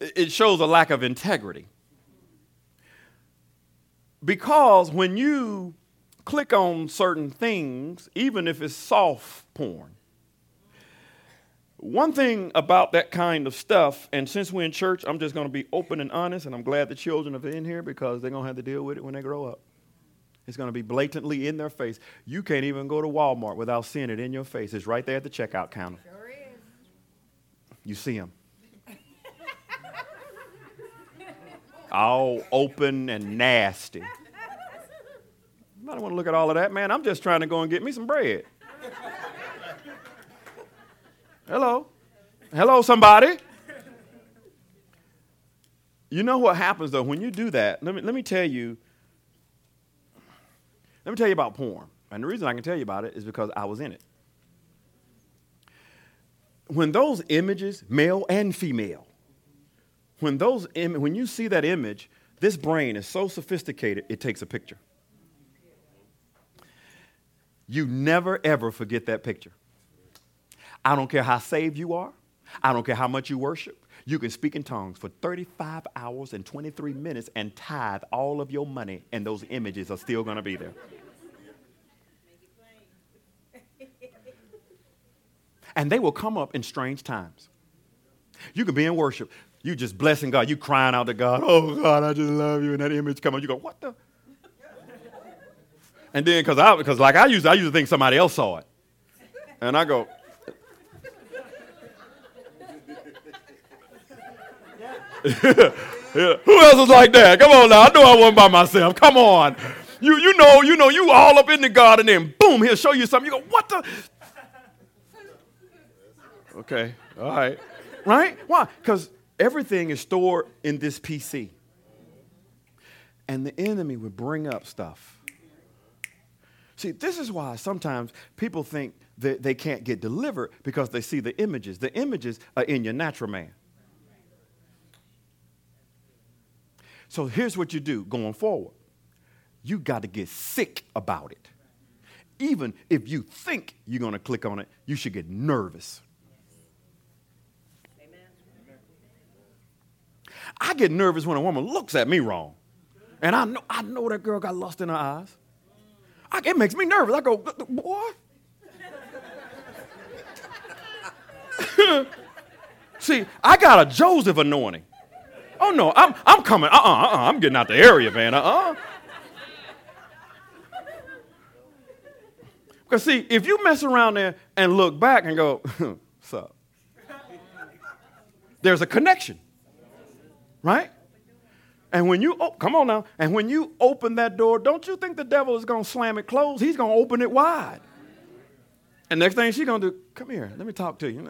it shows a lack of integrity. Because when you click on certain things, even if it's soft porn, one thing about that kind of stuff, and since we're in church, I'm just going to be open and honest, and I'm glad the children are in here because they're going to have to deal with it when they grow up. It's going to be blatantly in their face. You can't even go to Walmart without seeing it in your face. It's right there at the checkout counter. Sure is. You see them. all open and nasty. I don't want to look at all of that, man. I'm just trying to go and get me some bread. Hello. Hello, somebody. You know what happens though when you do that? Let me, let me tell you. Let me tell you about porn. And the reason I can tell you about it is because I was in it. When those images, male and female, when those Im- when you see that image, this brain is so sophisticated it takes a picture. You never ever forget that picture. I don't care how saved you are. I don't care how much you worship. You can speak in tongues for 35 hours and 23 minutes and tithe all of your money, and those images are still going to be there. And they will come up in strange times. You can be in worship. You just blessing God. You crying out to God. Oh, God, I just love you. And that image come up. You go, what the? And then, because I, because like I used, I used to think somebody else saw it. And I go, yeah. Who else is like that? Come on now. I know I wasn't by myself. Come on. You, you know, you know, you all up in the garden and then boom, he'll show you something. You go, what the? Okay, all right. Right? Why? Because everything is stored in this PC. And the enemy would bring up stuff. See, this is why sometimes people think that they can't get delivered because they see the images. The images are in your natural man. So here's what you do going forward you got to get sick about it. Even if you think you're going to click on it, you should get nervous. I get nervous when a woman looks at me wrong. And I know, I know that girl got lust in her eyes. I, it makes me nervous. I go, boy. See, I got a Joseph anointing. Oh no, I'm I'm coming. Uh-uh, uh-uh. I'm getting out the area, man. Uh-uh. Because see, if you mess around there and look back and go, what's up? There's a connection. Right? And when you, oh, come on now, and when you open that door, don't you think the devil is going to slam it closed? He's going to open it wide. And next thing she's going to do, come here, let me talk to you.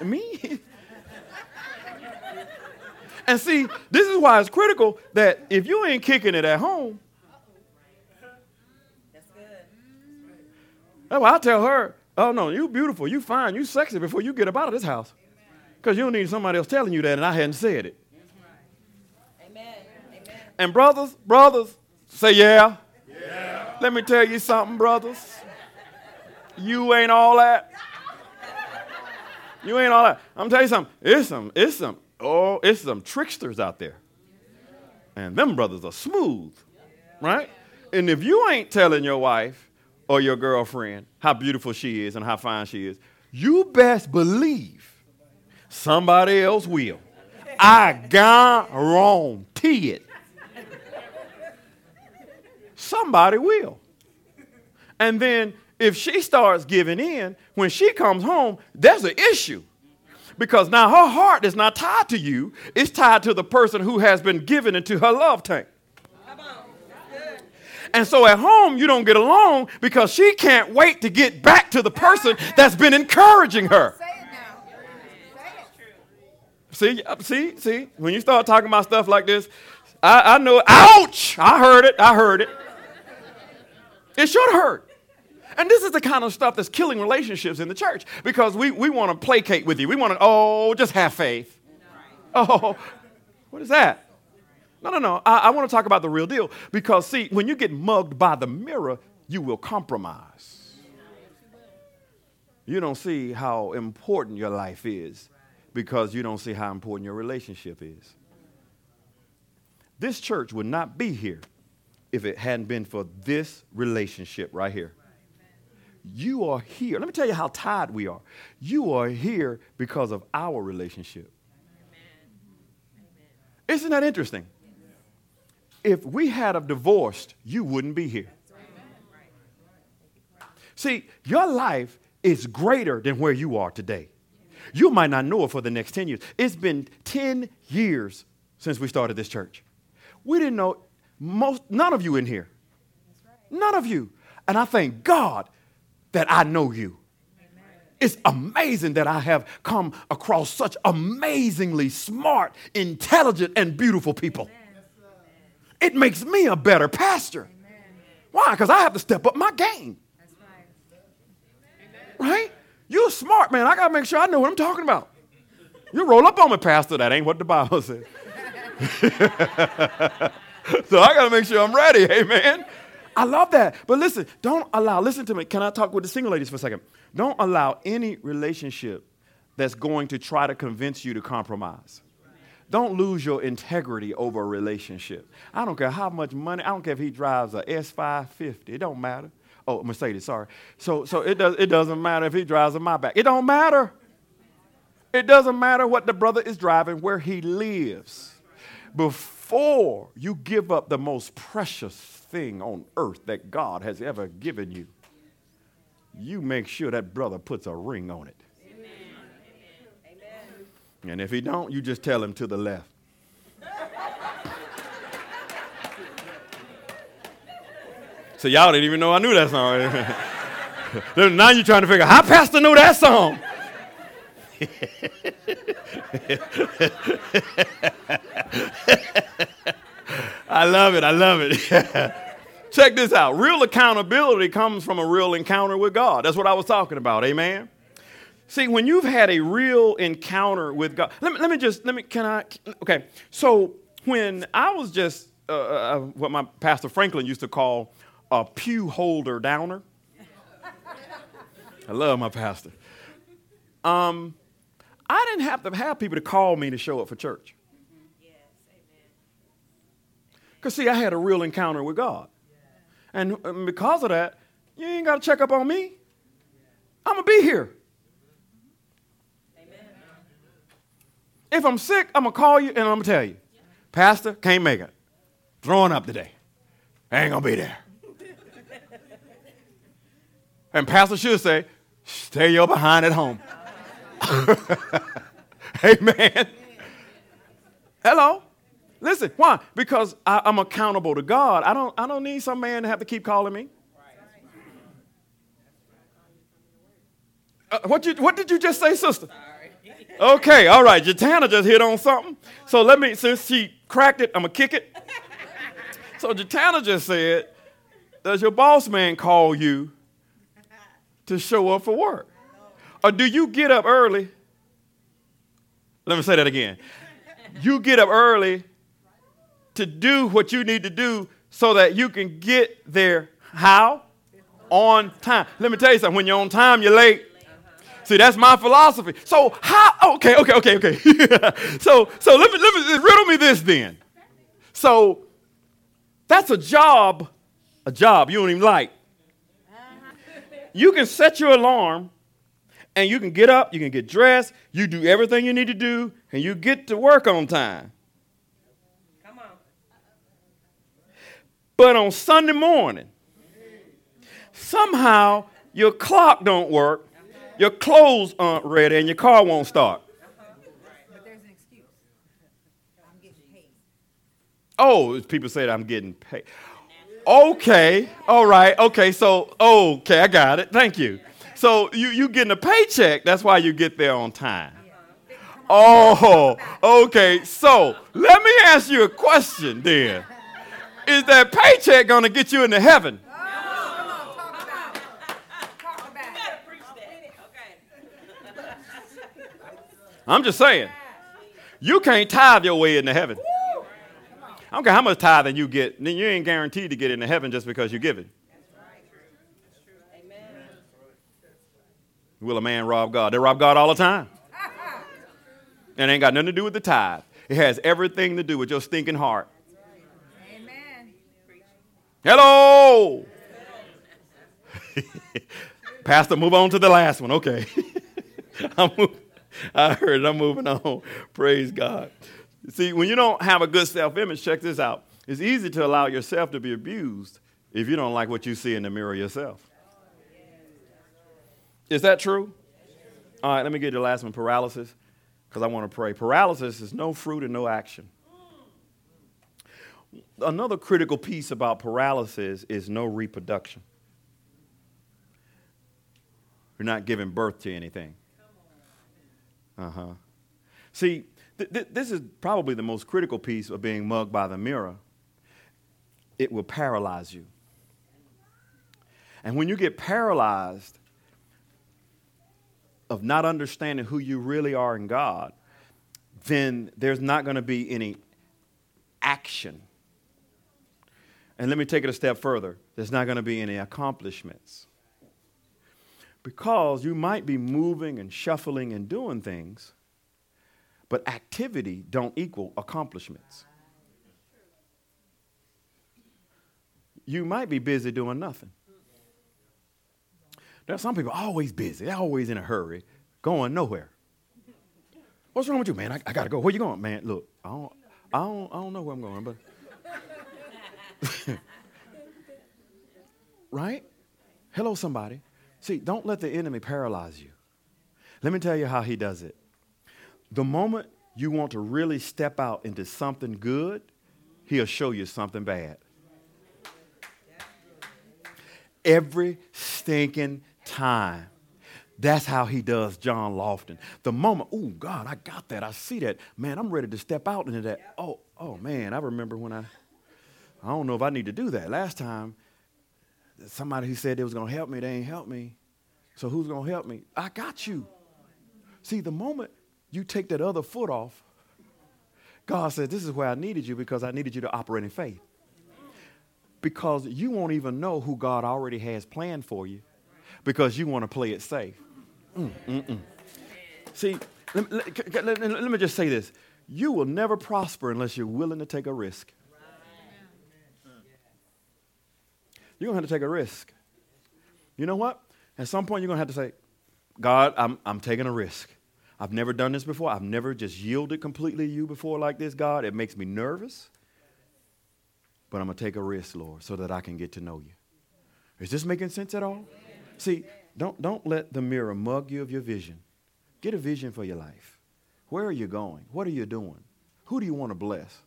me? And see, this is why it's critical that if you ain't kicking it at home, That's good. that's why I tell her, oh no, you beautiful, you fine, you sexy before you get up out of this house. Because you don't need somebody else telling you that, and I hadn't said it. Amen. Amen. And brothers, brothers, say yeah. Yeah. Let me tell you something, brothers. You ain't all that. You ain't all that. I'm telling you something. It's some, it's some, oh, it's some tricksters out there. And them brothers are smooth. Right? And if you ain't telling your wife or your girlfriend how beautiful she is and how fine she is, you best believe somebody else will. I guarantee it. Somebody will. And then if she starts giving in, when she comes home, there's an issue. Because now her heart is not tied to you, it's tied to the person who has been given into her love tank. Come on. That's good. And so at home, you don't get along because she can't wait to get back to the person that's been encouraging her. Say it now. Say it. See, uh, see, see, when you start talking about stuff like this, I, I know, ouch! I heard it, I heard it. It should hurt. And this is the kind of stuff that's killing relationships in the church because we, we want to placate with you. We want to, oh, just have faith. Oh, what is that? No, no, no. I, I want to talk about the real deal because, see, when you get mugged by the mirror, you will compromise. You don't see how important your life is because you don't see how important your relationship is. This church would not be here if it hadn't been for this relationship right here. You are here. Let me tell you how tied we are. You are here because of our relationship. Isn't that interesting? If we had a divorced, you wouldn't be here. See, your life is greater than where you are today. You might not know it for the next 10 years. It's been 10 years since we started this church. We didn't know most none of you in here. None of you. And I thank God that I know you. It's amazing that I have come across such amazingly smart, intelligent, and beautiful people. It makes me a better pastor. Why? Because I have to step up my game. Right? You're smart, man. I got to make sure I know what I'm talking about. You roll up on me, Pastor. That ain't what the Bible says. so I got to make sure I'm ready. Amen. I love that. But listen, don't allow, listen to me. Can I talk with the single ladies for a second? Don't allow any relationship that's going to try to convince you to compromise. Don't lose your integrity over a relationship. I don't care how much money, I don't care if he drives a S550, it don't matter. Oh, Mercedes, sorry. So, so it, does, it doesn't matter if he drives a Maybach. It don't matter. It doesn't matter what the brother is driving, where he lives. Before you give up the most precious thing on earth that God has ever given you, you make sure that brother puts a ring on it. Amen. And if he don't, you just tell him to the left. so y'all didn't even know I knew that song. now you're trying to figure out how Pastor knew that song. I love it. I love it. Check this out. Real accountability comes from a real encounter with God. That's what I was talking about. Amen. See, when you've had a real encounter with God, let me, let me just, let me, can I, okay. So when I was just uh, uh, uh what my Pastor Franklin used to call a pew holder downer, I love my pastor. Um, I didn't have to have people to call me to show up for church. Because, see, I had a real encounter with God. And um, because of that, you ain't got to check up on me. I'm going to be here. Amen. If I'm sick, I'm going to call you and I'm going to tell you, Pastor, can't make it. Throwing up today. I ain't going to be there. and Pastor should say, stay your behind at home. Amen. Hello. Listen, why? Because I, am accountable to God. I don't, I don't need some man to have to keep calling me. Uh, what, you, what did you just say, sister? Okay, all right. Jatana just hit on something. So let me, since she cracked it, I'm going to kick it. So Jatana just said, Does your boss man call you to show up for work? Or do you get up early? Let me say that again. You get up early to do what you need to do so that you can get there how? On time. Let me tell you something. When you're on time, you're late. See, that's my philosophy. So how? Oh, okay, okay, okay, okay. so, so let me let me riddle me this then. So, that's a job, a job you don't even like. You can set your alarm and you can get up, you can get dressed, you do everything you need to do, and you get to work on time. Come on. But on Sunday morning, somehow your clock don't work, your clothes aren't ready, and your car won't start. But there's an excuse. I'm getting paid. Oh, people say that I'm getting paid. Okay, all right, okay, so, okay, I got it. Thank you. So you, you getting a paycheck. That's why you get there on time. Oh, okay. So let me ask you a question then. Is that paycheck going to get you into heaven? I'm just saying. You can't tithe your way into heaven. I don't care how much tithing you get, then you ain't guaranteed to get into heaven just because you give it. Will a man rob God? They rob God all the time. And it ain't got nothing to do with the tithe. It has everything to do with your stinking heart. Hello. Pastor, move on to the last one. Okay. I'm I heard it. I'm moving on. Praise God. See, when you don't have a good self image, check this out. It's easy to allow yourself to be abused if you don't like what you see in the mirror yourself. Is that true? All right, let me get the last one paralysis, because I want to pray. Paralysis is no fruit and no action. Another critical piece about paralysis is no reproduction. You're not giving birth to anything. Uh huh. See, th- th- this is probably the most critical piece of being mugged by the mirror. It will paralyze you. And when you get paralyzed of not understanding who you really are in God, then there's not going to be any action. And let me take it a step further there's not going to be any accomplishments. Because you might be moving and shuffling and doing things, but activity don't equal accomplishments. You might be busy doing nothing. Are some people always busy, they're always in a hurry, going nowhere. What's wrong with you, man? I, I gotta go. Where you going, man? Look, I don't, I don't, I don't know where I'm going, but right? Hello, somebody. See, don't let the enemy paralyze you. Let me tell you how he does it. The moment you want to really step out into something good, he'll show you something bad. Every stinking time. That's how he does John Lofton. The moment, oh God, I got that. I see that. Man, I'm ready to step out into that. Oh, oh man, I remember when I I don't know if I need to do that. Last time somebody who said they was gonna help me, they ain't help me. So who's gonna help me? I got you. See, the moment you take that other foot off, God said, This is where I needed you because I needed you to operate in faith. Because you won't even know who God already has planned for you because you want to play it safe. Mm, mm, mm. See, let, let, let, let me just say this you will never prosper unless you're willing to take a risk. You're going to have to take a risk. You know what? At some point, you're going to have to say, God, I'm, I'm taking a risk. I've never done this before. I've never just yielded completely to you before like this, God. It makes me nervous. But I'm going to take a risk, Lord, so that I can get to know you. Is this making sense at all? See, don't, don't let the mirror mug you of your vision. Get a vision for your life. Where are you going? What are you doing? Who do you want to bless?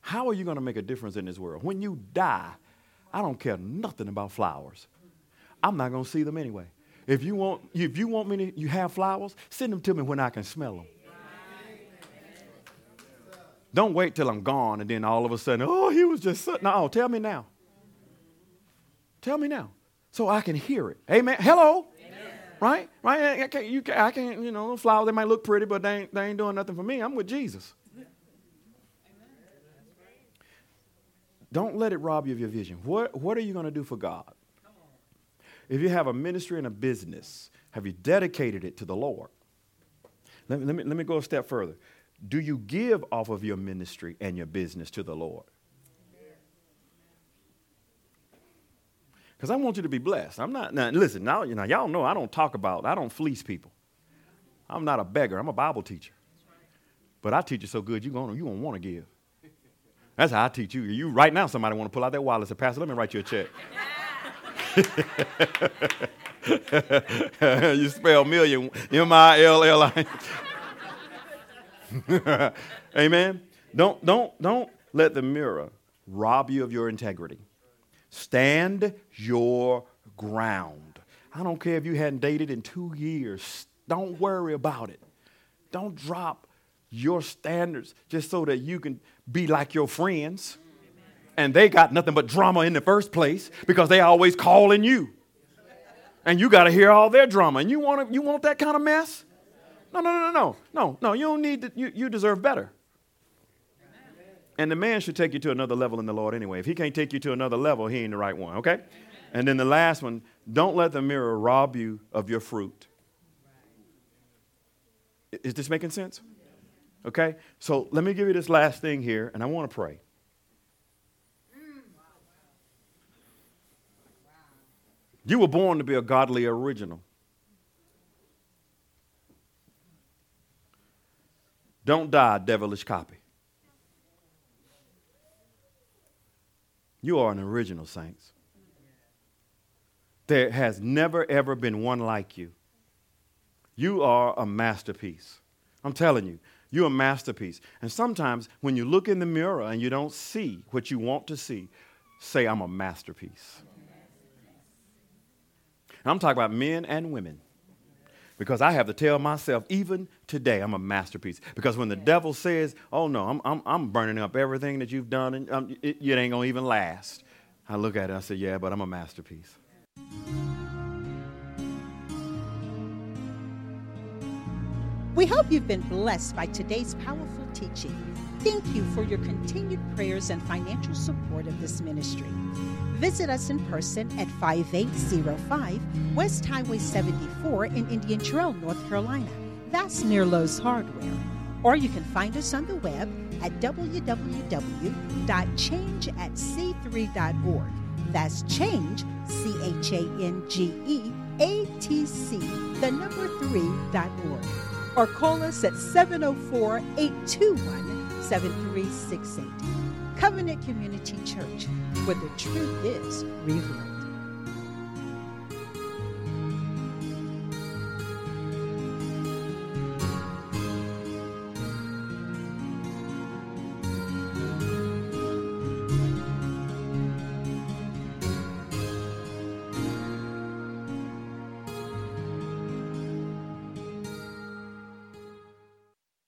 How are you going to make a difference in this world? When you die, I don't care nothing about flowers. I'm not going to see them anyway. If you want, if you want me to, you have flowers, send them to me when I can smell them. Don't wait till I'm gone and then all of a sudden, oh, he was just sitting. No, tell me now. Tell me now so I can hear it. Amen. Hello. Amen. Right? Right? I can't, you, I can't, you know, flowers, they might look pretty, but they ain't, they ain't doing nothing for me. I'm with Jesus. Don't let it rob you of your vision. What, what are you going to do for God? If you have a ministry and a business, have you dedicated it to the Lord? Let me, let me, let me go a step further. Do you give off of your ministry and your business to the Lord? Because I want you to be blessed. I'm not, now listen, now, you know, y'all know I don't talk about, I don't fleece people. I'm not a beggar, I'm a Bible teacher. But I teach you so good, you're going you gonna want to give. That's how I teach you. You right now, somebody want to pull out their wallet and say, Pastor, let me write you a check. you spell million, M-I-L-L-I. Amen. Don't, don't, don't let the mirror rob you of your integrity. Stand your ground. I don't care if you hadn't dated in two years. Don't worry about it. Don't drop your standards just so that you can be like your friends. And they got nothing but drama in the first place because they always calling you. And you got to hear all their drama. And you want, you want that kind of mess? No, no, no, no, no. No, you don't need to, you, you deserve better. And the man should take you to another level in the Lord anyway. If he can't take you to another level, he ain't the right one, okay? And then the last one, don't let the mirror rob you of your fruit. Is this making sense? Okay? So let me give you this last thing here, and I want to pray. You were born to be a godly original. Don't die devilish copy. You are an original, saints. There has never, ever been one like you. You are a masterpiece. I'm telling you, you're a masterpiece. And sometimes when you look in the mirror and you don't see what you want to see, say, I'm a masterpiece. And I'm talking about men and women. Because I have to tell myself, even today, I'm a masterpiece. Because when the devil says, oh no, I'm, I'm, I'm burning up everything that you've done, and um, it, it ain't going to even last, I look at it and I say, yeah, but I'm a masterpiece. We hope you've been blessed by today's powerful teaching. Thank you for your continued prayers and financial support of this ministry. Visit us in person at 5805 West Highway 74 in Indian Trail, North Carolina. That's near Lowe's Hardware. Or you can find us on the web at www.changeatc3.org. That's change, C H A N G E A T C, the number 3.org. Or call us at 704 821 7368. Covenant Community Church, where the truth is revealed.